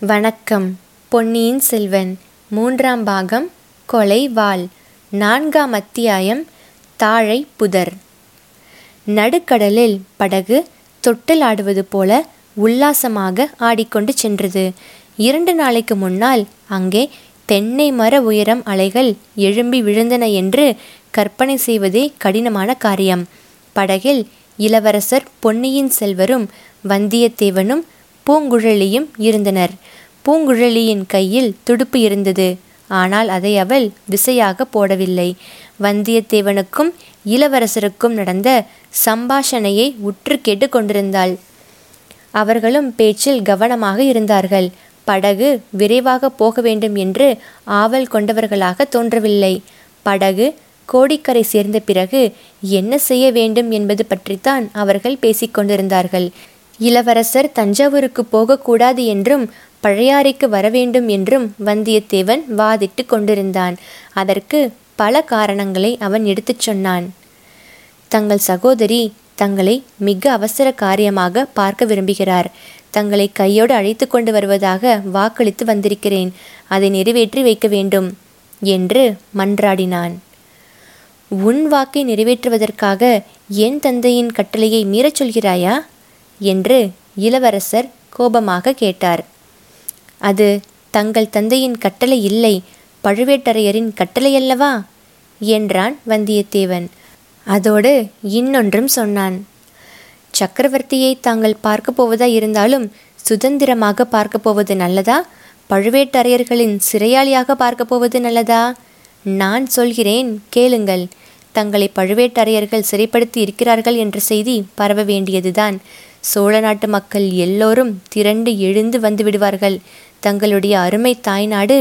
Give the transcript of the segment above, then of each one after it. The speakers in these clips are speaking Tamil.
வணக்கம். பொன்னியின் செல்வன் மூன்றாம் பாகம் கொலை வாள் நான்காம் அத்தியாயம் தாழை புதர். நடுக்கடலில் படகு தொட்டில் ஆடுவது போல உல்லாசமாக ஆடிக்கொண்டு சென்றது. இரண்டு நாளைக்கு முன்னால் அங்கே தென்னை மர உயரம் அலைகள் எழும்பி விழுந்தன என்று கற்பனை செய்வதே கடினமான காரியம். படகில் இளவரசர் பொன்னியின் செல்வரும் வந்தியத்தேவனும் பூங்குழலியும் இருந்தனர். பூங்குழலியின் கையில் துடுப்பு இருந்தது. ஆனால் அதை அவள் விசையாக போடவில்லை. வந்தியத்தேவனுக்கும் இளவரசருக்கும் நடந்த சம்பாஷணையை உற்று கேட்டு கொண்டிருந்தாள். அவர்களும் பேச்சில் கவனமாக இருந்தார்கள். படகு விரைவாக போக வேண்டும் என்று ஆவல் கொண்டவர்களாக தோன்றவில்லை. படகு கோடிக்கரை சேர்ந்த பிறகு என்ன செய்ய வேண்டும் என்பது பற்றித்தான் அவர்கள் பேசிக்கொண்டிருந்தார்கள் இளவரசர் தஞ்சாவூருக்கு போகக்கூடாது என்றும் பழையாறைக்கு வரவேண்டும் என்றும் வந்தியத்தேவன் வாதிட்டு கொண்டிருந்தான். அதற்கு பல காரணங்களை அவன் எடுத்துச் சொன்னான். தங்கள் சகோதரி தங்களை மிக அவசர காரியமாக பார்க்க விரும்புகிறார். தங்களை கையோடு அழைத்து கொண்டு வருவதாக வாக்களித்து வந்திருக்கிறேன். அதை நிறைவேற்றி வைக்க வேண்டும் என்று மன்றாடினான். உன் வாக்கை நிறைவேற்றுவதற்காக என் தந்தையின் கட்டளையை மீறச் சொல்கிறாயா? என்று இளவரசர் கோபமாக கேட்டார். அது தங்கள் தந்தையின் கட்டளை இல்லை பழுவேட்டரையரின் கட்டளையல்லவா என்றான் வந்தியத்தேவன். அதோடு இன்னொன்றும் சொன்னான். சக்கரவர்த்தியை தாங்கள் பார்க்க போவதா இருந்தாலும் சுதந்திரமாக பார்க்க போவது நல்லதா? பழுவேட்டரையர்களின் சிறையாளியாக பார்க்க போவது நல்லதா? நான் சொல்கிறேன் கேளுங்கள். தங்களை பழுவேட்டரையர்கள் சிறைப்படுத்தி இருக்கிறார்கள் என்ற செய்தி பரவ வேண்டியதுதான். சோழ நாட்டு மக்கள் எல்லோரும் திரண்டு எழுந்து வந்து விடுவார்கள். தங்களுடைய அருமை தாய்நாடு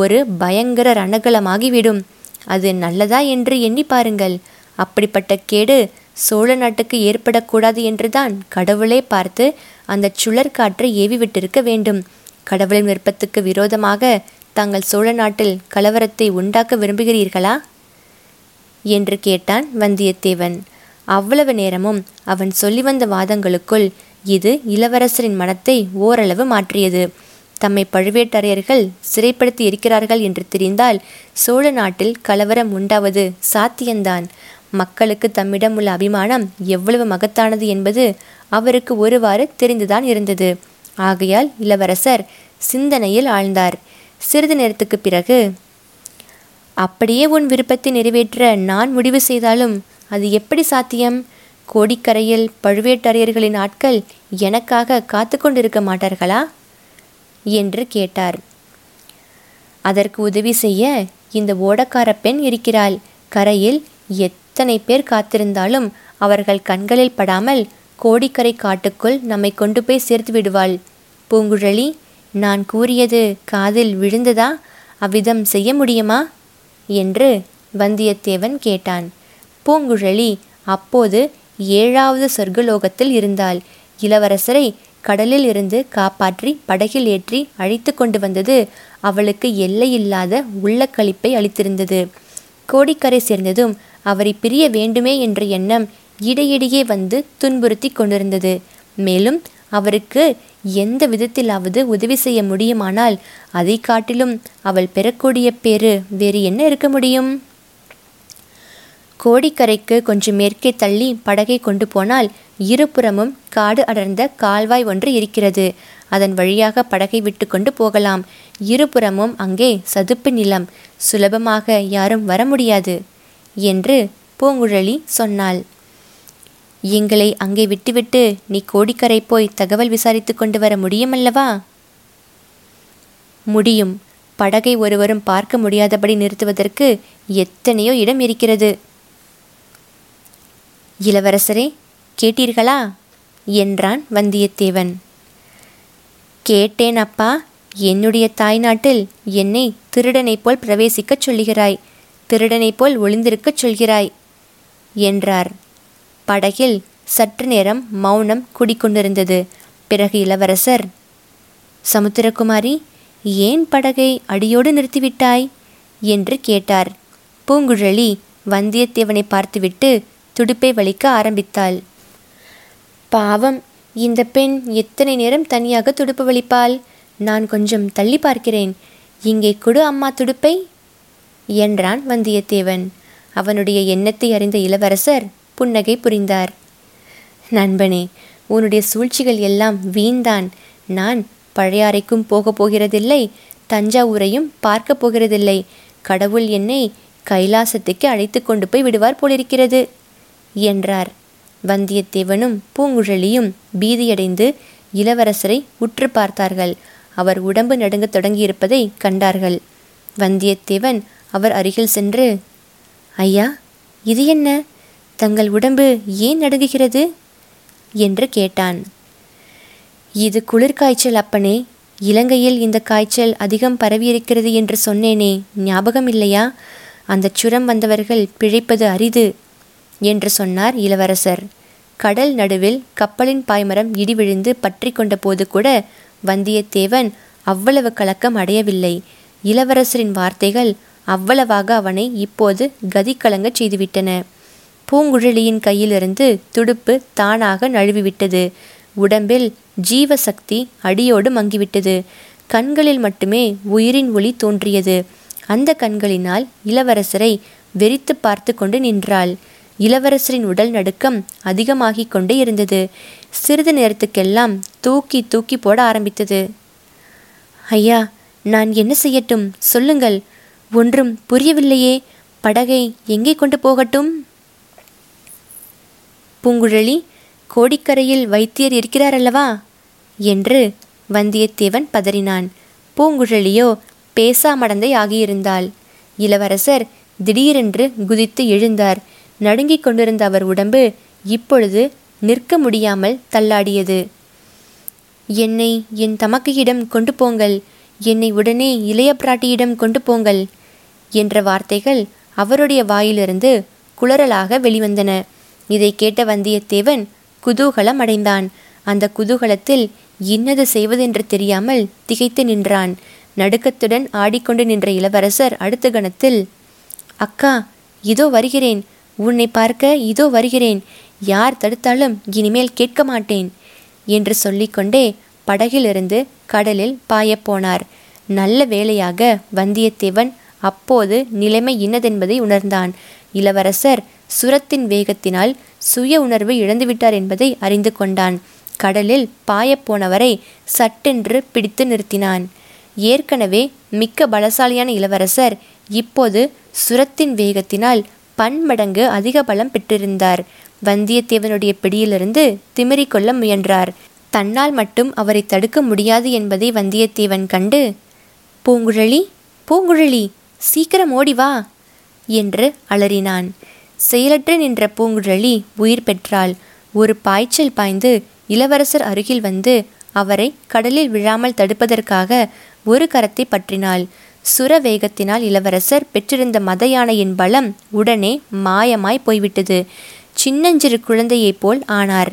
ஒரு பயங்கர ரணகலமாகிவிடும். அது நல்லதா என்று எண்ணி பாருங்கள். அப்படிப்பட்ட கேடு சோழ நாட்டுக்கு ஏற்படக்கூடாது என்றுதான் கடவுளே பார்த்து அந்த சுழற்காற்றை காற்றை ஏவிவிட்டிருக்க வேண்டும். கடவுளின் விருப்பத்துக்கு விரோதமாக தாங்கள் சோழ நாட்டில் கலவரத்தை உண்டாக்க விரும்புகிறீர்களா? என்று கேட்டான் வந்தியத்தேவன். அவ்வளவு நேரமும் அவன் சொல்லி வந்த வாதங்களுக்குள் இது இளவரசரின் மனத்தை ஓரளவு மாற்றியது. தம்மை பழுவேட்டரையர்கள் சிறைப்படுத்தி இருக்கிறார்கள் என்று தெரிந்தால் சோழ நாட்டில் கலவரம் உண்டாவது சாத்தியந்தான் மக்களுக்கு தம்மிடம் உள்ள அபிமானம் எவ்வளவு மகத்தானது என்பது அவருக்கு ஒருவாறு தெரிந்துதான் இருந்தது. ஆகையால் இளவரசர் சிந்தனையில் ஆழ்ந்தார். சிறிது நேரத்துக்கு பிறகு அப்படியே உன் விருப்பத்தை நிறைவேற்ற நான் முடிவு செய்தாலும் அது எப்படி சாத்தியம்? கோடிக்கரையில் பழுவேட்டரையர்களின் ஆட்கள் எனக்காக காத்து கொண்டிருக்க மாட்டார்களா? என்று கேட்டார். அதற்கு உதவி செய்ய இந்த ஓடக்கார பெண் இருக்கிறாள். கரையில் எத்தனை பேர் காத்திருந்தாலும் அவர்கள் கண்களில் படாமல் கோடிக்கரை காட்டுக்குள் நம்மை கொண்டு போய் சேர்த்து விடுவாள். பூங்குழலி நான் கூறியது காதில் விழுந்ததா? அவ்விதம் செய்ய முடியுமா? என்று வந்தியத்தேவன் கேட்டான். பூங்குழலி அப்போது ஏழாவது சொர்க்கலோகத்தில் இருந்தாள். இளவரசரை கடலில் இருந்து காப்பாற்றி படகில் ஏற்றி அழைத்து கொண்டு வந்தது அவளுக்கு எல்லையில்லாத உள்ள களிப்பை அளித்திருந்தது. கோடிக்கரை சேர்ந்ததும் அவரை பிரிய வேண்டுமே என்ற எண்ணம் இடையிடையே வந்து துன்புறுத்தி கொண்டிருந்தது. மேலும் அவருக்கு எந்த விதத்திலாவது உதவி செய்ய முடியுமானால் அதை காட்டிலும் அவள் பெறக்கூடிய பேறு வேறு என்ன இருக்க முடியும்? கோடிக்கரைக்கு கொஞ்சம் மேற்கே தள்ளி படகை கொண்டு போனால் இருபுறமும் காடு அடர்ந்த கால்வாய் ஒன்று இருக்கிறது. அதன் வழியாக படகை விட்டு கொண்டு போகலாம். இருபுறமும் அங்கே சதுப்பு நிலம். சுலபமாக யாரும் வர முடியாது என்று பூங்குழலி சொன்னாள். எங்களை அங்கே விட்டுவிட்டு நீ கோடிக்கரை போய் தகவல் விசாரித்து கொண்டு வர முடியுமல்லவா? முடியும். படகை ஒருவரும் பார்க்க முடியாதபடி நிறுத்துவதற்கு எத்தனையோ இடம் இருக்கிறது. இளவரசரே கேட்டீர்களா? என்றான் வந்தியத்தேவன். கேட்டேன் அப்பா என்னுடைய தாய்நாட்டில் என்னை திருடனைப் போல் பிரவேசிக்கச் சொல்லுகிறாய் திருடனைப் போல் ஒளிந்திருக்கச் சொல்கிறாய் என்றார். படகில் சற்று நேரம் மௌனம் குடிக்கொண்டிருந்தது. பிறகு இளவரசர் சமுத்திரகுமாரி ஏன் படகை அடியோடு நிறுத்திவிட்டாய்? என்று கேட்டார். பூங்குழலி வந்தியத்தேவனை பார்த்துவிட்டு துடுப்பை வலிக்க ஆரம்பித்தாள். பாவம் இந்த பெண் எத்தனை நேரம் தனியாக துடுப்பு வலிப்பாள்? நான் கொஞ்சம் தள்ளி பார்க்கிறேன். இங்கே கொடு அம்மா துடுப்பை என்றான் வந்தியத்தேவன். அவனுடைய எண்ணத்தை அறிந்த இளவரசர் புன்னகை புரிந்தார். நண்பனே உன்னுடைய சூழ்ச்சிகள் எல்லாம் வீண்தான். நான் பழையாறைக்கும் போகப் போகிறதில்லை தஞ்சாவூரையும் பார்க்கப் போகிறதில்லை. கடவுள் என்னை கைலாசத்துக்கு அழைத்து கொண்டு போய் விடுவார் போலிருக்கிறது. என்றார். வந்தியத்தேவனும் பூங்குழலியும் பீதியடைந்து இளவரசரை உற்று பார்த்தார்கள். அவர் உடம்பு நடுங்க தொடங்கியிருப்பதை கண்டார்கள். வந்தியத்தேவன் அவர் அருகில் சென்று ஐயா இது என்ன? தங்கள் உடம்பு ஏன் நடுங்குகிறது? என்று கேட்டான். இது குளிர்காய்ச்சல் அப்பனே. இலங்கையில் இந்த காய்ச்சல் அதிகம் பரவியிருக்கிறது என்று சொன்னேனே. ஞாபகம் இல்லையா அந்த சுரம் வந்தவர்கள் பிழைப்பது அரிது. என்று சொன்னார் இளவரசர். கடல் நடுவில் கப்பலின் பாய்மரம் இடி விழுந்து பற்றி கொண்ட போது கூட வந்தியத்தேவன் அவ்வளவு கலக்கம் அடையவில்லை. இளவரசரின் வார்த்தைகள் அவ்வளவாக அவனை இப்போது கதிக்கலங்கச் செய்துவிட்டன. பூங்குழலியின் கையிலிருந்து துடுப்பு தானாக நழுவிவிட்டது. உடம்பில் ஜீவசக்தி அடியோடு மங்கிவிட்டது. கண்களில் மட்டுமே உயிரின் ஒளி தோன்றியது. அந்த கண்களினால் இளவரசரை வெறித்து பார்த்து கொண்டு நின்றாள். இளவரசரின் உடல் நடுக்கம் அதிகமாகிக் கொண்டே இருந்தது. சிறிது நேரத்துக்கெல்லாம் தூக்கி தூக்கி போட ஆரம்பித்தது. ஐயா நான் என்ன செய்யட்டும்? சொல்லுங்கள். ஒன்றும் புரியவில்லையே. படகை எங்கே கொண்டு போகட்டும்? பூங்குழலி கோடிக்கரையில் வைத்தியர் இருக்கிறார் அல்லவா என்று வந்தியத்தேவன் பதறினான். பூங்குழலியோ பேசாமடந்தை ஆகியிருந்தாள். இளவரசர் திடீரென்று குதித்து எழுந்தார். நடுங்கிக் கொண்டிருந்த அவர் உடம்பு இப்பொழுது நிற்க முடியாமல் தள்ளாடியது. என்னை என் தமக்கையிடம் கொண்டு போங்கள். என்னை உடனே இளைய பிராட்டியிடம் கொண்டு போங்கள் என்ற வார்த்தைகள் அவருடைய வாயிலிருந்து குளறலாக வெளிவந்தன. இதை கேட்ட வந்தியத்தேவன் குதூகலம் அடைந்தான். அந்த குதூகலத்தில் இன்னது செய்வதென்று தெரியாமல் திகைத்து நின்றான். நடுக்கத்துடன் ஆடிக்கொண்டு நின்ற இளவரசர் அடுத்த கணத்தில் அக்கா இதோ வருகிறேன். உன்னை பார்க்க இதோ வருகிறேன். யார் தடுத்தாலும் இனிமேல் கேட்க மாட்டேன் என்று சொல்லிக்கொண்டே படகிலிருந்து கடலில் பாயப்போனார் நல்ல வேளையாக வந்தியத்தேவன் அப்போது நிலைமை இன்னதென்பதை உணர்ந்தான். இளவரசர் சுரத்தின் வேகத்தினால் சுய உணர்வு இழந்துவிட்டார் என்பதை அறிந்து கொண்டான். கடலில் பாயப்போனவரை சட்டென்று பிடித்து நிறுத்தினான். ஏற்கனவே மிக்க பலசாலியான இளவரசர் இப்போது சுரத்தின் வேகத்தினால் பன்மடங்கு அதிக பலம் பெற்றிருந்தார். வந்தியத்தேவனுடைய பிடியிலிருந்து திமிரிக்கொள்ள முயன்றார். தன்னால் மட்டும் அவரை தடுக்க முடியாது என்பதை வந்தியத்தேவன் கண்டு பூங்குழலி பூங்குழலி சீக்கிரம் ஓடி வா என்று அலறினான். செயலற்று நின்ற பூங்குழலி உயிர் பெற்றாள். ஒரு பாய்ச்சல் பாய்ந்து இளவரசர் அருகில் வந்து அவரை கடலில் விழாமல் தடுப்பதற்காக ஒரு கரத்தை பற்றினாள். சுர வேகத்தினால் இளவரசர் பெற்றிருந்த மத யானையின் பலம் உடனே மாயமாய் போய்விட்டது. சின்னஞ்சிறு குழந்தையைப் போல் ஆனார்.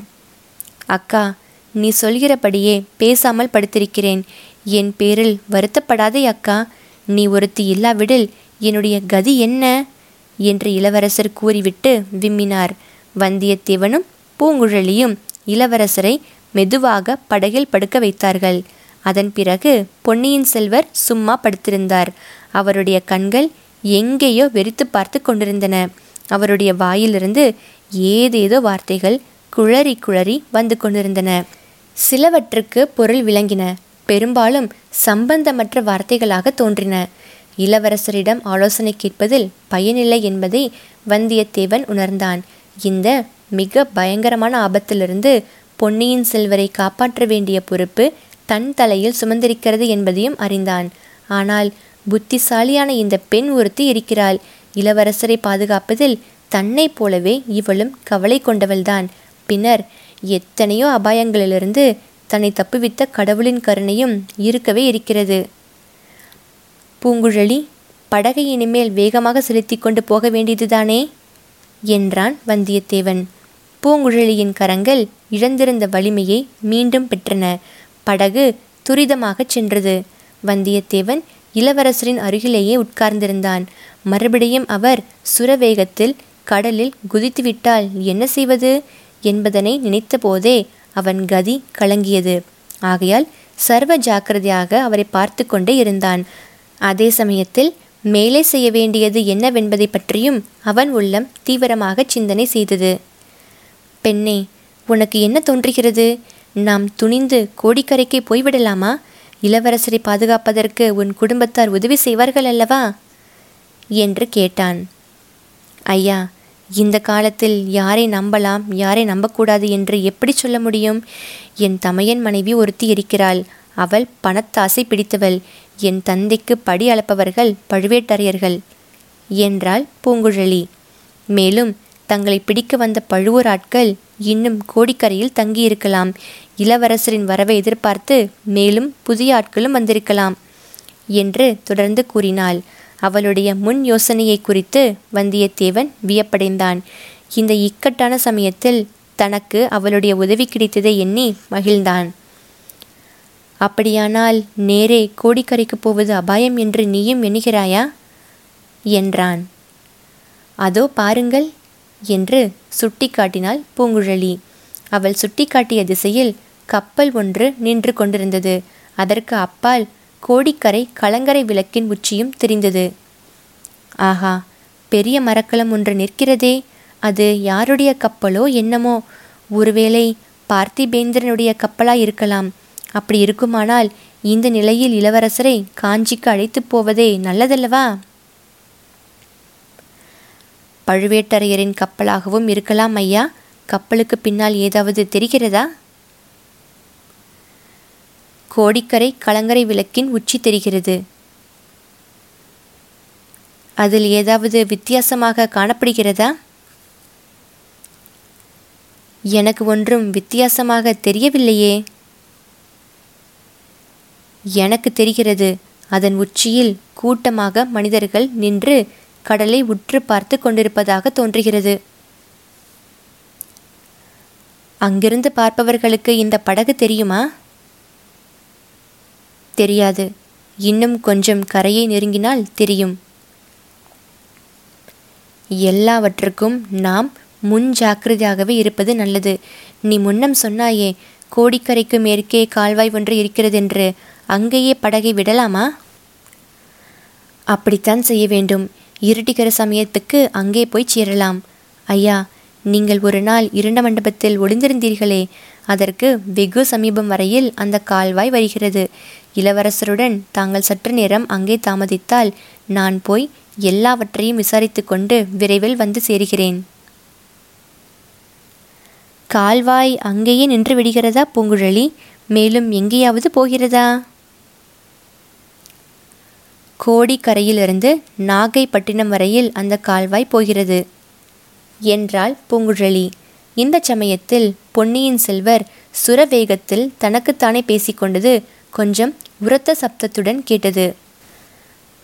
அக்கா நீ சொல்கிறபடியே பேசாமல் படுத்திருக்கிறேன். என் பேரில் வருத்தப்படாதே அக்கா. நீ ஒருத்தி இல்லாவிடில் என்னுடைய கதி என்ன என்று இளவரசர் கூறிவிட்டு விம்மினார். வந்தியத்தேவனும் பூங்குழலியும் இளவரசரை மெதுவாக படகில் படுக்க வைத்தார்கள். அதன் பிறகு பொன்னியின் செல்வர் சும்மா படுத்திருந்தார். அவருடைய கண்கள் எங்கேயோ வெறித்து பார்த்து கொண்டிருந்தன. அவருடைய வாயிலிருந்து ஏதேதோ வார்த்தைகள் குழறி குழறி வந்து கொண்டிருந்தன. சிலவற்றுக்கு பொருள் விளங்கின. பெரும்பாலும் சம்பந்தமற்ற வார்த்தைகளாக தோன்றின. இளவரசரிடம் ஆலோசனை கேட்பதில் பயனில்லை என்பதை வந்தியத்தேவன் உணர்ந்தான். இந்த மிக பயங்கரமான ஆபத்திலிருந்து பொன்னியின் செல்வரை காப்பாற்ற வேண்டிய பொறுப்பு தன் தலையில் சுமந்திருக்கிறது என்பதையும் அறிந்தான். ஆனால் புத்திசாலியான இந்த பெண் ஒருத்தி இருக்கிறாள். இளவரசரை பாதுகாப்பதில் தன்னைப் போலவே இவளும் கவலை கொண்டவள்தான். பின்னர் எத்தனையோ அபாயங்களிலிருந்து தன்னை தப்புவித்த கடவுளின் கருணையும் இருக்கவே இருக்கிறது. பூங்குழலி படகை இனிமேல் வேகமாக செலுத்தி கொண்டு போக வேண்டியதுதானே? என்றான் வந்தியத்தேவன். பூங்குழலியின் கரங்கள் இழந்திருந்த வலிமையை மீண்டும் பெற்றன. படகு துரிதமாகச் சென்றது. வந்தியத்தேவன் இளவரசரின் அருகிலேயே உட்கார்ந்திருந்தான். மறுபடியும் அவர் சுரவேகத்தில் கடலில் குதித்துவிட்டால் என்ன செய்வது? என்பதனை நினைத்தபோதே அவன் கதி கலங்கியது. ஆகையால் சர்வ ஜாக்கிரதையாக அவரை பார்த்து கொண்டே இருந்தான். அதே சமயத்தில் மேலே செய்ய வேண்டியது என்னவென்பதை பற்றியும் அவன் உள்ளம் தீவிரமாக சிந்தனை செய்தது. பெண்ணே உனக்கு என்ன தோன்றுகிறது? நாம் துணிந்து கோடிக்கரைக்கு போய்விடலாமா? இளவரசரை பாதுகாப்பதற்கு உன் குடும்பத்தார் உதவி செய்வார்கள் அல்லவா? என்று கேட்டான். ஐயா இந்த காலத்தில் யாரை நம்பலாம் யாரை நம்பக்கூடாது என்று எப்படி சொல்ல முடியும்? என் தமையன் மனைவி ஒருத்தி இருக்கிறாள். அவள் பணத்தாசை பிடித்தவள். என் தந்தைக்கு படி அளப்பவர்கள் பழுவேட்டரையர்கள் என்றாள் பூங்குழலி. மேலும் தங்களை பிடிக்க வந்த பழுவூர் ஆட்கள் இன்னும் கோடிக்கரையில் தங்கியிருக்கலாம். இளவரசரின் வரவை எதிர்பார்த்து மேலும் புதிய ஆட்களும் வந்திருக்கலாம் என்று தொடர்ந்து கூறினாள். அவளுடைய முன் யோசனையை குறித்து வந்தியத்தேவன் வியப்படைந்தான். இந்த இக்கட்டான சமயத்தில் தனக்கு அவளுடைய உதவி கிடைத்ததை எண்ணி மகிழ்ந்தான். அப்படியானால் நேரே கோடிக்கரைக்கு போவது அபாயம் என்று நீயும் எண்ணுகிறாயா? என்றான். அதோ பாருங்கள் என்று சுட்டிக்காட்டினாள் பூங்குழலி. அவள் சுட்டிக்காட்டிய திசையில் கப்பல் ஒன்று நின்று கொண்டிருந்தது. அதற்கு அப்பால் கோடிக்கரை கலங்கரை விளக்கின் உச்சியும் தெரிந்தது. ஆஹா பெரிய மரக்கலம் ஒன்று நிற்கிறதே. அது யாருடைய கப்பலோ என்னமோ. ஒருவேளை பார்த்திபேந்திரனுடைய கப்பலாய் இருக்கலாம் அப்படி இருக்குமானால் இந்த நிலையில் இளவரசரை காஞ்சிக்கு அழைத்து போவதே நல்லதல்லவா? பழுவேட்டரையரின் கப்பலாகவும் இருக்கலாம் ஐயா. கப்பலுக்கு பின்னால் ஏதாவது தெரிகிறதா? கோடிக்கரை கலங்கரை விளக்கின் உச்சி தெரிகிறது. அதில் ஏதாவது வித்தியாசமாக காணப்படுகிறதா? எனக்கு ஒன்றும் வித்தியாசமாக தெரியவில்லையே. எனக்கு தெரிகிறது அதன் உச்சியில் கூட்டமாக மனிதர்கள் நின்று கடலை உற்று பார்த்து கொண்டிருப்பதாக தோன்றுகிறது. அங்கிருந்து பார்ப்பவர்களுக்கு இந்த படகு தெரியுமா? தெரியாது. இன்னும் கொஞ்சம் கரையை நெருங்கினால் தெரியும். எல்லாவற்றுக்கும் நாம் முன் ஜாக்கிரதையாகவே இருப்பது நல்லது. நீ முன்னம் சொன்னாயே கோடிக்கரைக்கு மேற்கே கால்வாய் ஒன்று இருக்கிறதென்று அங்கேயே படகை விடலாமா? அப்படித்தான் செய்ய வேண்டும். இருட்டுகிற சமயத்துக்கு அங்கே போய் சேரலாம். ஐயா நீங்கள் ஒரு நாள் இருண்ட மண்டபத்தில் ஒளிந்திருந்தீர்களே அதற்கு வெகு சமீபம் வரையில் அந்த கால்வாய் வருகிறது. இளவரசருடன் தாங்கள் சற்று நேரம் அங்கே தாமதித்தால் நான் போய் எல்லாவற்றையும் விசாரித்து கொண்டு விரைவில் வந்து சேருகிறேன். கால்வாய் அங்கேயே நின்று விடுகிறதா பூங்குழலி? மேலும் எங்கேயாவது போகிறதா? கோடிக்கரையிலிருந்து நாகைப்பட்டினம் வரையில் அந்த கால்வாய் போகிறது. என்றாள் பூங்குழலி. இந்த சமயத்தில் பொன்னியின் செல்வர் சுரவேகத்தில் தனக்குத்தானே பேசிக்கொண்டது கொஞ்சம் உரத்த சப்தத்துடன் கேட்டது.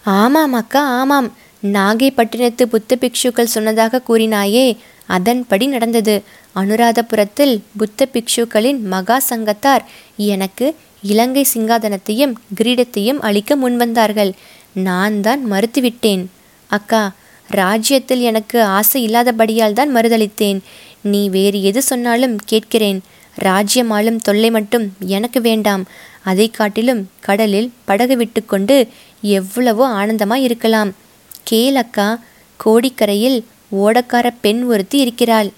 ஆமாம் அக்கா ஆமாம். நாகைப்பட்டினத்து புத்த பிக்ஷுக்கள் சொன்னதாக கூறினாயே அதன்படி நடந்தது. அனுராதபுரத்தில் புத்த பிக்ஷுக்களின் மகா சங்கத்தார் எனக்கு இலங்கை சிங்காதனத்தையும் கிரீடத்தையும் அளிக்க முன்வந்தார்கள். நான் தான் மறுத்துவிட்டேன். அக்கா ராஜ்யத்தில் எனக்கு ஆசை இல்லாதபடியால் தான் மறுதளித்தேன். நீ வேறு எது சொன்னாலும் கேட்கிறேன். ராஜ்யம் ஆளும் தொல்லை மட்டும் எனக்கு வேண்டாம். அதை காட்டிலும் கடலில் படகு விட்டுக்கொண்டு எவ்வளவோ ஆனந்தமாய் இருக்கலாம். கேளக்கா கோடிக்கரையில் ஓடக்கார பெண் ஒருத்தி இருக்கிறாள்.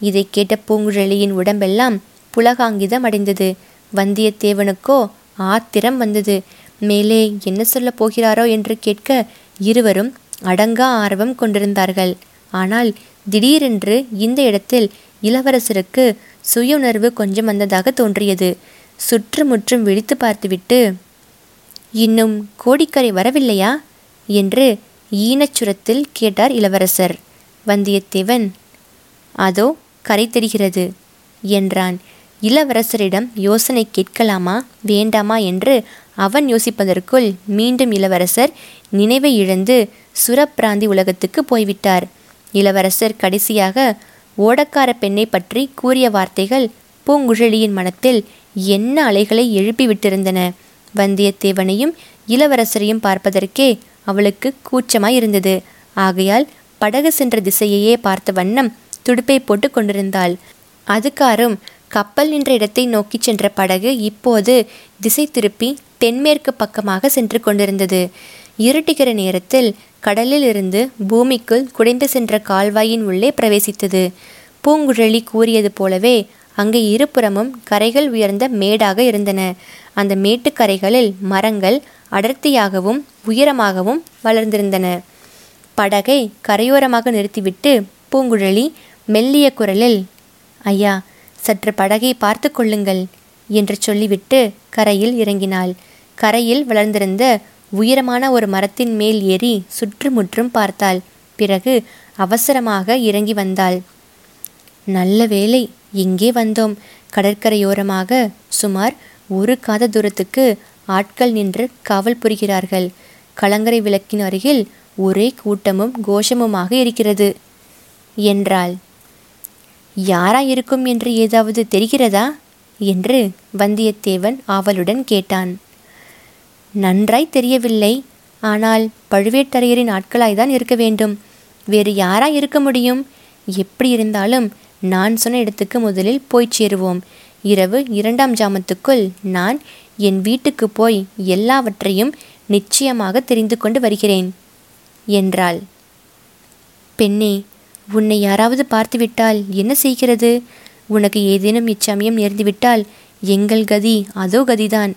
இதை கேட்ட பூங்குழலியின் உடம்பெல்லாம் புலகாங்கிதம் அடைந்தது. வந்தியத்தேவனுக்கோ ஆத்திரம் வந்தது. மேலே என்ன சொல்லப் போகிறாரோ என்று கேட்க இருவரும் அடங்கா ஆர்வம் கொண்டிருந்தார்கள். ஆனால் திடீரென்று இந்த இடத்தில் இளவரசருக்கு சுய உணர்வு கொஞ்சம் வந்ததாக தோன்றியது. சுற்றுமுற்றும் விழித்து பார்த்துவிட்டு இன்னும் கோடிக்கரை வரவில்லையா? என்று ஈனச்சுரத்தில் கேட்டார் இளவரசர். வந்தியத்தேவன். அதோ கரை தெரிகிறது என்றான். இளவரசரிடம் யோசனை கேட்கலாமா வேண்டாமா என்று அவன் யோசிப்பதற்குள் மீண்டும் இளவரசர் நினைவை இழந்து சுரப்பிராந்தி உலகத்துக்கு போய்விட்டார். இளவரசர் கடைசியாக ஓடக்கார பெண்ணை பற்றி கூறிய வார்த்தைகள் பூங்குழலியின் மனத்தில் என்ன அலைகளை எழுப்பி விட்டிருந்தன. வந்தியத்தேவனையும் இளவரசரையும் பார்ப்பதற்கே அவளுக்கு கூச்சமாய் இருந்தது ஆகையால் படகு சென்ற திசையையே பார்த்த வண்ணம் துடுப்பை போட்டு கொண்டிருந்தாள். அதுக்காரும் கப்பல் நின்ற இடத்தை நோக்கிச் சென்ற படகு இப்போது திசை திருப்பி தென்மேற்கு பக்கமாக சென்று கொண்டிருந்தது. இருட்டுகிற நேரத்தில் கடலில் இருந்து பூமிக்குள் குடைந்து சென்ற கால்வாயின் உள்ளே பிரவேசித்தது. பூங்குழலி கூறியது போலவே அங்கே இருபுறமும் கரைகள் உயர்ந்த மேடாக இருந்தன. அந்த மேட்டுக்கரைகளில் மரங்கள் அடர்த்தியாகவும் உயரமாகவும் வளர்ந்திருந்தன. படகை கரையோரமாக நிறுத்திவிட்டு பூங்குழலி மெல்லிய குரலில் ஐயா சற்று படகை பார்த்து கொள்ளுங்கள் என்று சொல்லிவிட்டு கரையில் இறங்கினாள். கரையில் வளர்ந்திருந்த உயரமான ஒரு மரத்தின் மேல் ஏறி சுற்றுமுற்றும் பார்த்தாள். பிறகு அவசரமாக இறங்கி வந்தாள். நல்ல வேலை இங்கே வந்தோம். கடற்கரையோரமாக சுமார் ஒரு காத தூரத்துக்கு ஆட்கள் நின்று காவல் புரிகிறார்கள். கலங்கரை விளக்கின் அருகில் ஒரே கூட்டமும் கோஷமுமாக இருக்கிறது என்றாள். யாராயிருக்கும் என்று ஏதாவது தெரிகிறதா? என்று வந்தியத்தேவன் ஆவலுடன் கேட்டான். நன்றாய் தெரியவில்லை. ஆனால் பழுவேட்டரையரின் ஆட்களாய்தான் இருக்க வேண்டும். வேறு யாரா இருக்க முடியும்? எப்படி இருந்தாலும் நான் சொன்ன இடத்துக்கு முதலில் போய் சேருவோம். இரவு இரண்டாம் ஜாமத்துக்குள் நான் என் வீட்டுக்கு போய் எல்லாவற்றையும் நிச்சயமாக தெரிந்து கொண்டு வருகிறேன் என்றாள். பெண்ணே உன்னை யாராவது பார்த்துவிட்டால் என்ன செய்கிறது? உனக்கு ஏதேனும் இச்சமயம் நேர்ந்துவிட்டால் எங்கள் கதி அதோ கதிதான்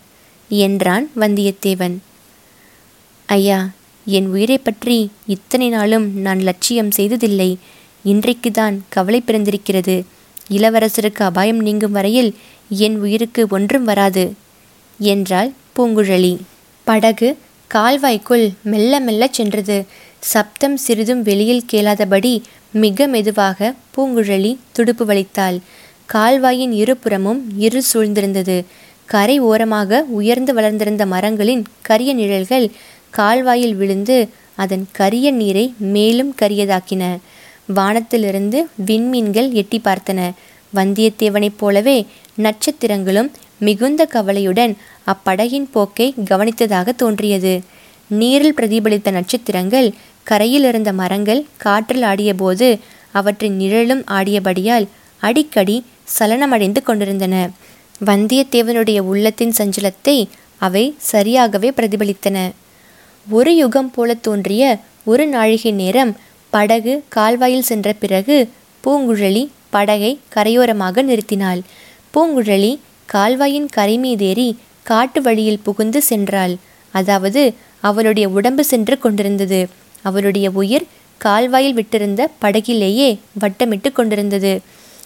என்றான் வந்தியத்தேவன். ஐயா என் உயிரை பற்றி இத்தனை நாளும் நான் லட்சியம் செய்ததில்லை. இன்றைக்குதான் கவலை பிறந்திருக்கிறது. இளவரசருக்கு அபாயம் நீங்கும் வரையில் என் உயிருக்கு ஒன்றும் வராது என்றாள் பூங்குழலி. படகு கால்வாய்க்குள் மெல்ல மெல்ல சென்றது. சப்தம் சிறிதும் வெளியில் கேளாதபடி மிக மெதுவாக பூங்குழலி துடுப்பு வலித்தாள். கால்வாயின் இருபுறமும் இரு சூழ்ந்திருந்தது. கரை ஓரமாக உயர்ந்து வளர்ந்திருந்த மரங்களின் கரிய நிழல்கள் கால்வாயில் விழுந்து அதன் கரிய நீரை மேலும் கரியதாக்கின. வானத்திலிருந்து விண்மீன்கள் எட்டி பார்த்தன. வந்தியத்தேவனைப் போலவே நட்சத்திரங்களும் மிகுந்த கவலையுடன் அப்படகின் போக்கை கவனித்ததாக தோன்றியது. நீரில் பிரதிபலித்த நட்சத்திரங்கள் கரையில் இருந்த மரங்கள் காற்றில் ஆடியபோது அவற்றின் நிழலும் ஆடியபடியால் அடிக்கடி சலனமடைந்து கொண்டிருந்தன. வந்தியத்தேவனுடைய உள்ளத்தின் சஞ்சலத்தை அவை சரியாகவே பிரதிபலித்தன. ஒரு யுகம் போல தோன்றிய ஒரு நாழிகை நேரம் படகு கால்வாயில் சென்ற பிறகு பூங்குழலி படகை கரையோரமாக நிறுத்தினாள். பூங்குழலி கால்வாயின் கரை மீதேறி காட்டு வழியில் புகுந்து சென்றாள். அதாவது அவளுடைய உடம்பு சென்று கொண்டிருந்தது. அவளுடைய உயிர் கால்வாயில் விட்டிருந்த படகிலேயே வட்டமிட்டு கொண்டிருந்தது.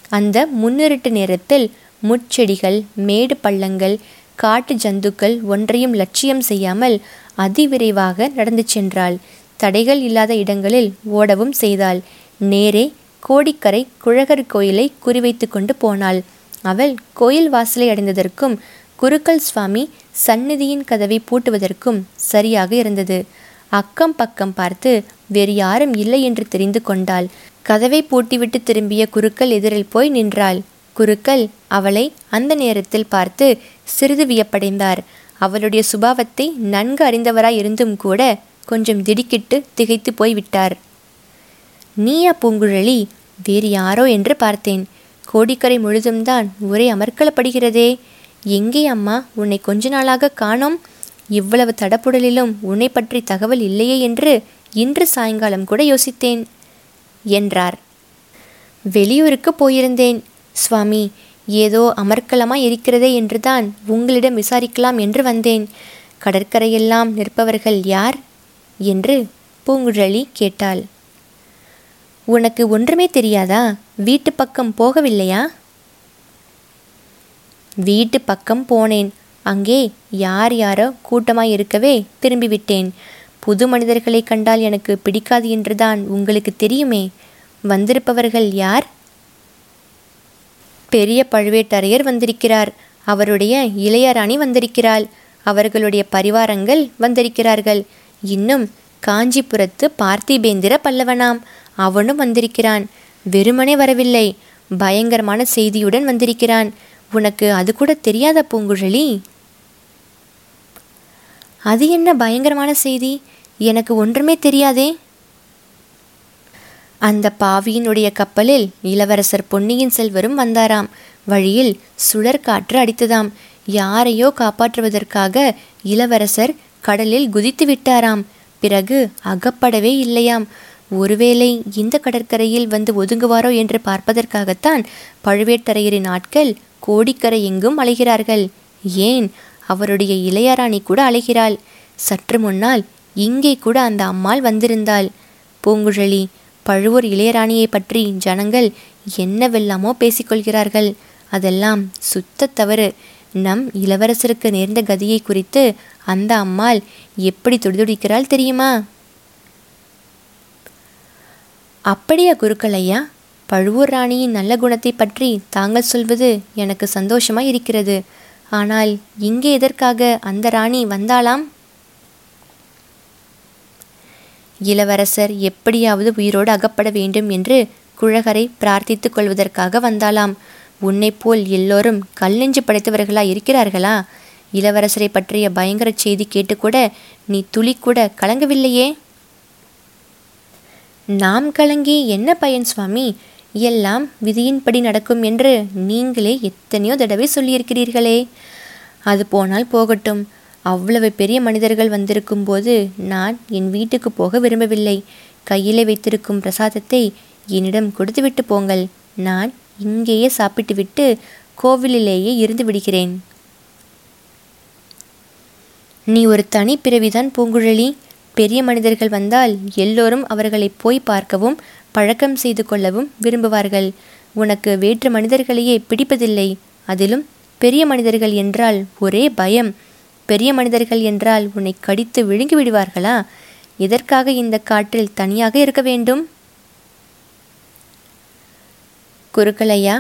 அந்த முன்னிருட்டு நேரத்தில் முட்செடிகள் மேடு பள்ளங்கள் காட்டு ஜந்துக்கள் ஒன்றையும் லட்சியம் செய்யாமல் அதிவிரைவாக நடந்து சென்றாள். தடைகள் இல்லாத இடங்களில் ஓடவும் செய்தாள். நேரே கோடிக்கரை குழகர் கோயிலை குறிவைத்து கொண்டு போனாள். அவள் கோயில் வாசலை அடைந்ததற்கும் குருக்கள் சுவாமி சந்நிதியின் கதவை பூட்டுவதற்கும் சரியாக இருந்தது. அக்கம் பக்கம் பார்த்து வேறு யாரும் இல்லை என்று தெரிந்து கொண்டாள். கதவை பூட்டிவிட்டு திரும்பிய குருக்கள் எதிரில் போய் நின்றாள். குருக்கள் அவளை அந்த நேரத்தில் பார்த்து சிறிது வியப்படைந்தார். அவளுடைய சுபாவத்தை நன்கு அறிந்தவராய் இருந்தும் கூட கொஞ்சம் திடுக்கிட்டு திகைத்து போய்விட்டார். நீயா பூங்குழலி வேறு யாரோ என்று பார்த்தேன். கோடிக்கரை முழுதும்தான் ஒரே அமர்க்கலப்படுகிறதே எங்கே அம்மா உன்னை கொஞ்ச நாளாக காணோம்? இவ்வளவு தடப்புடலிலும் உன்னை பற்றி தகவல் இல்லையே என்று இன்று சாயங்காலம் கூட யோசித்தேன் என்றார். வெளியூருக்கு போயிருந்தேன். சுவாமி ஏதோ அமர்க்கலமாய் இருக்கிறதே என்றுதான் உங்களிடம் விசாரிக்கலாம் என்று வந்தேன். கடற்கரையெல்லாம் நிற்பவர்கள் யார்? என்று பூங்குழலி கேட்டாள். உனக்கு ஒன்றுமே தெரியாதா? வீட்டு பக்கம் போகவில்லையா? வீட்டு பக்கம் போனேன். அங்கே யார் யாரோ கூட்டமாய் இருக்கவே திரும்பிவிட்டேன். புது மனிதர்களை கண்டால் எனக்கு பிடிக்காது என்றுதான் உங்களுக்கு தெரியுமே. வந்திருப்பவர்கள் யார்? பெரிய பழுவேட்டரையர் வந்திருக்கிறார். அவருடைய இளையராணி வந்திருக்கிறாள். அவர்களுடைய பரிவாரங்கள் வந்திருக்கிறார்கள். இன்னும் காஞ்சிபுரத்து பார்த்திபேந்திர பல்லவனாம். அவனும் வந்திருக்கிறான். வெறுமனே வரவில்லை. பயங்கரமான செய்தியுடன் வந்திருக்கிறான். உனக்கு அது கூட தெரியாத பூங்குழலி? அது என்ன பயங்கரமான செய்தி? எனக்கு ஒன்றுமே தெரியாதே. அந்த பாவியினுடைய கப்பலில் இளவரசர் பொன்னியின் செல்வரும் வந்தாராம். வழியில் சுழற்காற்று அடித்ததாம். யாரையோ காப்பாற்றுவதற்காக இளவரசர் கடலில் குதித்து விட்டாராம். பிறகு அகப்படவே இல்லையாம். ஒருவேளை இந்த கடற்கரையில் வந்து ஒதுங்குவாரோ என்று பார்ப்பதற்காகத்தான் பழுவேட்டரையரின் ஆட்கள் கோடிக்கரை எங்கும் அலைகிறார்கள். ஏன்? அவருடைய இளையராணி கூட அழைகிறாள். சற்று முன்னால் இங்கே கூட அந்த அம்மாள் வந்திருந்தாள். பூங்குழலி பழுவூர் இளையராணியை பற்றி ஜனங்கள் என்னவெல்லாமோ பேசிக்கொள்கிறார்கள் அதெல்லாம் சுத்த தவறு. நம் இளவரசருக்கு நேர்ந்த கதியை குறித்து அந்த அம்மாள் எப்படி துடிதுடிக்கிறாள் தெரியுமா? அப்படியா குருக்களையா? பழுவூர் ராணியின் நல்ல குணத்தை பற்றி தாங்கள் சொல்வது எனக்கு சந்தோஷமாய் இருக்கிறது. ஆனால் இங்கே எதற்காக அந்த ராணி வந்தாளாம்? இளவரசர் எப்படியாவது உயிரோடு அகப்பட வேண்டும் என்று குழகரை பிரார்த்தித்துக் கொள்வதற்காக வந்தாளாம். உன்னைப் போல் எல்லோரும் கல் நெஞ்சு படைத்தவர்களா இருக்கிறார்களா? இளவரசரை பற்றிய பயங்கர செய்தி கேட்டுக்கூட நீ துளி கூட கலங்கவில்லையே? நாம் கலங்கி என்ன பயன் சுவாமி? எல்லாம் விதியின்படி நடக்கும் என்று நீங்களே எத்தனையோ தடவை சொல்லியிருக்கிறீர்களே. அது போனால் போகட்டும். அவ்வளவு பெரிய மனிதர்கள் வந்திருக்கும் போது நான் என் வீட்டுக்கு போக விரும்பவில்லை. கையிலே வைத்திருக்கும் பிரசாதத்தை என்னிடம் கொடுத்துவிட்டு போங்கள். நான் இங்கேயே சாப்பிட்டுவிட்டு கோவிலிலேயே இருந்து விடுகிறேன். நீ ஒரு தனி பிறவிதான் பூங்குழலி. பெரிய மனிதர்கள் வந்தால் எல்லோரும் அவர்களை போய் பார்க்கவும் பழக்கம் செய்து கொள்ளவும் விரும்புவார்கள். உனக்கு வேற்று மனிதர்களையே பிடிப்பதில்லை. அதிலும் பெரிய மனிதர்கள் என்றால் ஒரே பயம். பெரிய மனிதர்கள் என்றால் உன்னை கடித்து விழுங்கி விடுவார்களா? எதற்காக இந்த காட்டில் தனியாக இருக்க வேண்டும்? குருக்களையா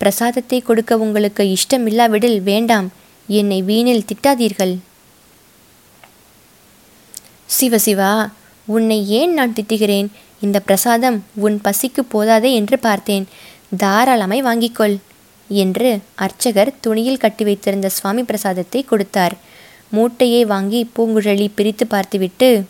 பிரசாதத்தை கொடுக்க உங்களுக்கு இஷ்டமில்லாவிடில் வேண்டாம். என்னை வீணில் திட்டாதீர்கள். சிவசிவா உன்னை ஏன் நான் திட்டுகிறேன்? இந்த பிரசாதம் உன் பசிக்கு போதாதே என்று பார்த்தேன். தாராளமாய் வாங்கிக்கொள் என்று அர்ச்சகர் துணியில் கட்டி வைத்திருந்த சுவாமி பிரசாதத்தை கொடுத்தார். மூட்டையை வாங்கி பூங்குழலி பிரித்து பார்த்துவிட்டு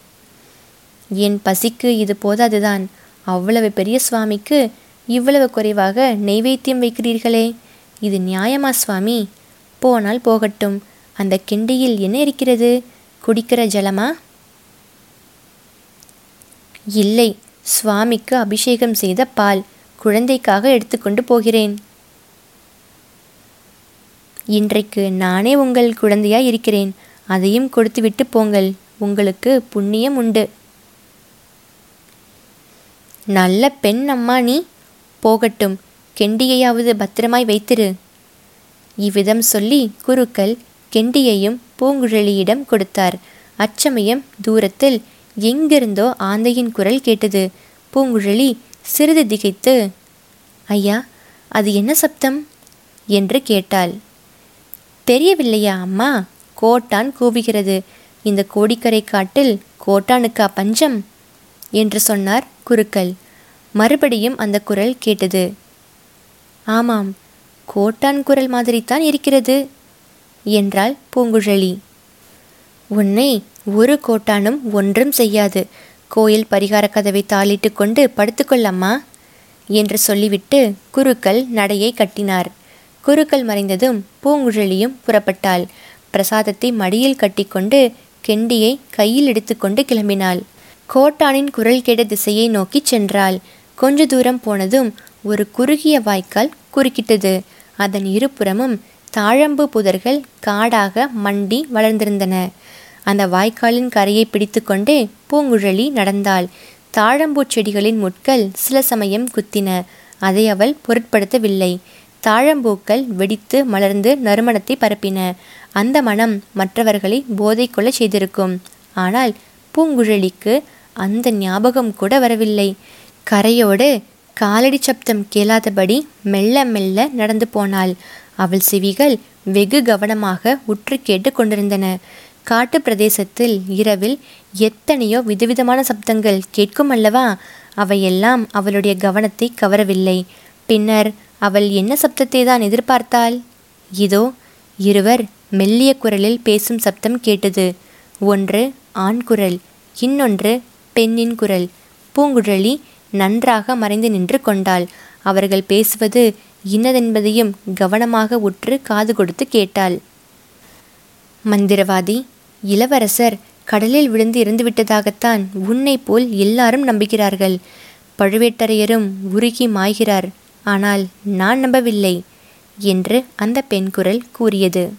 என் பசிக்கு இது போதாதுதான். அவ்வளவு பெரிய சுவாமிக்கு இவ்வளவு குறைவாக நெய்வேத்தியம் வைக்கிறீர்களே. இது நியாயமா சுவாமி? போனால் போகட்டும். அந்த கிண்டியில் என்ன இருக்கிறது? குடிக்கிற ஜலமா? இல்லை. சுவாமிக்கு அபிஷேகம் செய்த பால் குழந்தைக்காக எடுத்துக்கொண்டு போகிறேன். இன்றைக்கு நானே உங்கள் குழந்தையாய் இருக்கிறேன். அதையும் கொடுத்துவிட்டு போங்கள். உங்களுக்கு புண்ணியம் உண்டு. நல்ல பெண் அம்மா நீ. போகட்டும். கெண்டியையாவது பத்திரமாய் வைத்திரு. இவ்விதம் சொல்லி குருக்கள் கெண்டியையும் பூங்குழலியிடம் கொடுத்தார். அச்சமயம் தூரத்தில் எங்கிருந்தோ ஆந்தையின் குரல் கேட்டது. பூங்குழலி சிறிது திகைத்து ஐயா அது என்ன சப்தம்? என்று கேட்டாள். தெரியவில்லையா அம்மா? கோட்டான் கூவுகிறது. இந்த கோடிக்கரை காட்டில் கோட்டானுக்கா பஞ்சம்? என்று சொன்னார் குருக்கள். மறுபடியும் அந்த குரல் கேட்டது. ஆமாம் கோட்டான் குரல் மாதிரித்தான் இருக்கிறது என்றாள் பூங்குழலி. உன்னை ஒரு கோட்டானும் ஒன்றும் செய்யாது. கோயில் பரிகார கதவை தாளிட்டு கொண்டு படுத்துக்கொள்ளம்மா? என்று சொல்லிவிட்டு குருக்கள் நடையை கட்டினார். குருக்கள் மறைந்ததும் பூங்குழலியும் புறப்பட்டாள். பிரசாதத்தை மடியில் கட்டிக்கொண்டு கெண்டியை கையில் எடுத்துக்கொண்டு கிளம்பினாள். கோட்டானின் குரல் கேட்ட திசையை நோக்கிச் சென்றாள். கொஞ்ச தூரம் போனதும் ஒரு குறுகிய வாய்க்கால் குறுக்கிட்டது. அதன் இருபுறமும் தாழம்பு புதர்கள் காடாக மண்டி வளர்ந்திருந்தன. அந்த வாய்க்காலின் கரையை பிடித்துக்கொண்டே பூங்குழலி நடந்தாள். தாழம்பூ செடிகளின் முட்கள் சில சமயம் குத்தின. அதை அவள் பொருட்படுத்தவில்லை. தாழம்பூக்கள் வெடித்து மலர்ந்து நறுமணத்தை பரப்பின. அந்த மனம் மற்றவர்களை போதை கொள்ள செய்திருக்கும். ஆனால் பூங்குழலிக்கு அந்த ஞாபகம் கூட வரவில்லை. கரையோடு காலடி சப்தம் கேளாதபடி மெல்ல மெல்ல நடந்து போனாள். அவள் செவிகள் வெகு கவனமாக உற்று கேட்டு கொண்டிருந்தன. காட்டு பிரதேசத்தில் இரவில் எத்தனையோ விதவிதமான சப்தங்கள் கேட்கும் அல்லவா? அவையெல்லாம் அவளுடைய கவனத்தை கவரவில்லை. பின்னர் அவள் என்ன சப்தத்தை தான் எதிர்பார்த்தாள்? இதோ இருவர் மெல்லிய குரலில் பேசும் சப்தம் கேட்டது. ஒன்று ஆண் குரல் இன்னொன்று பெண்ணின் குரல். பூங்குழலி நன்றாக மறைந்து நின்று கொண்டாள். அவர்கள் பேசுவது இன்னதென்பதையும் கவனமாக உற்று காது கொடுத்து கேட்டாள். மந்திரவாதி இளவரசர் கடலில் விழுந்து இறந்துவிட்டதாகத்தான் உன்னை போல் எல்லாரும் நம்புகிறார்கள். பழுவேட்டரையரும் உருகி மாய்கிறார். ஆனால் நான் நம்பவில்லை என்று அந்த பெண் குரல் கூறியது.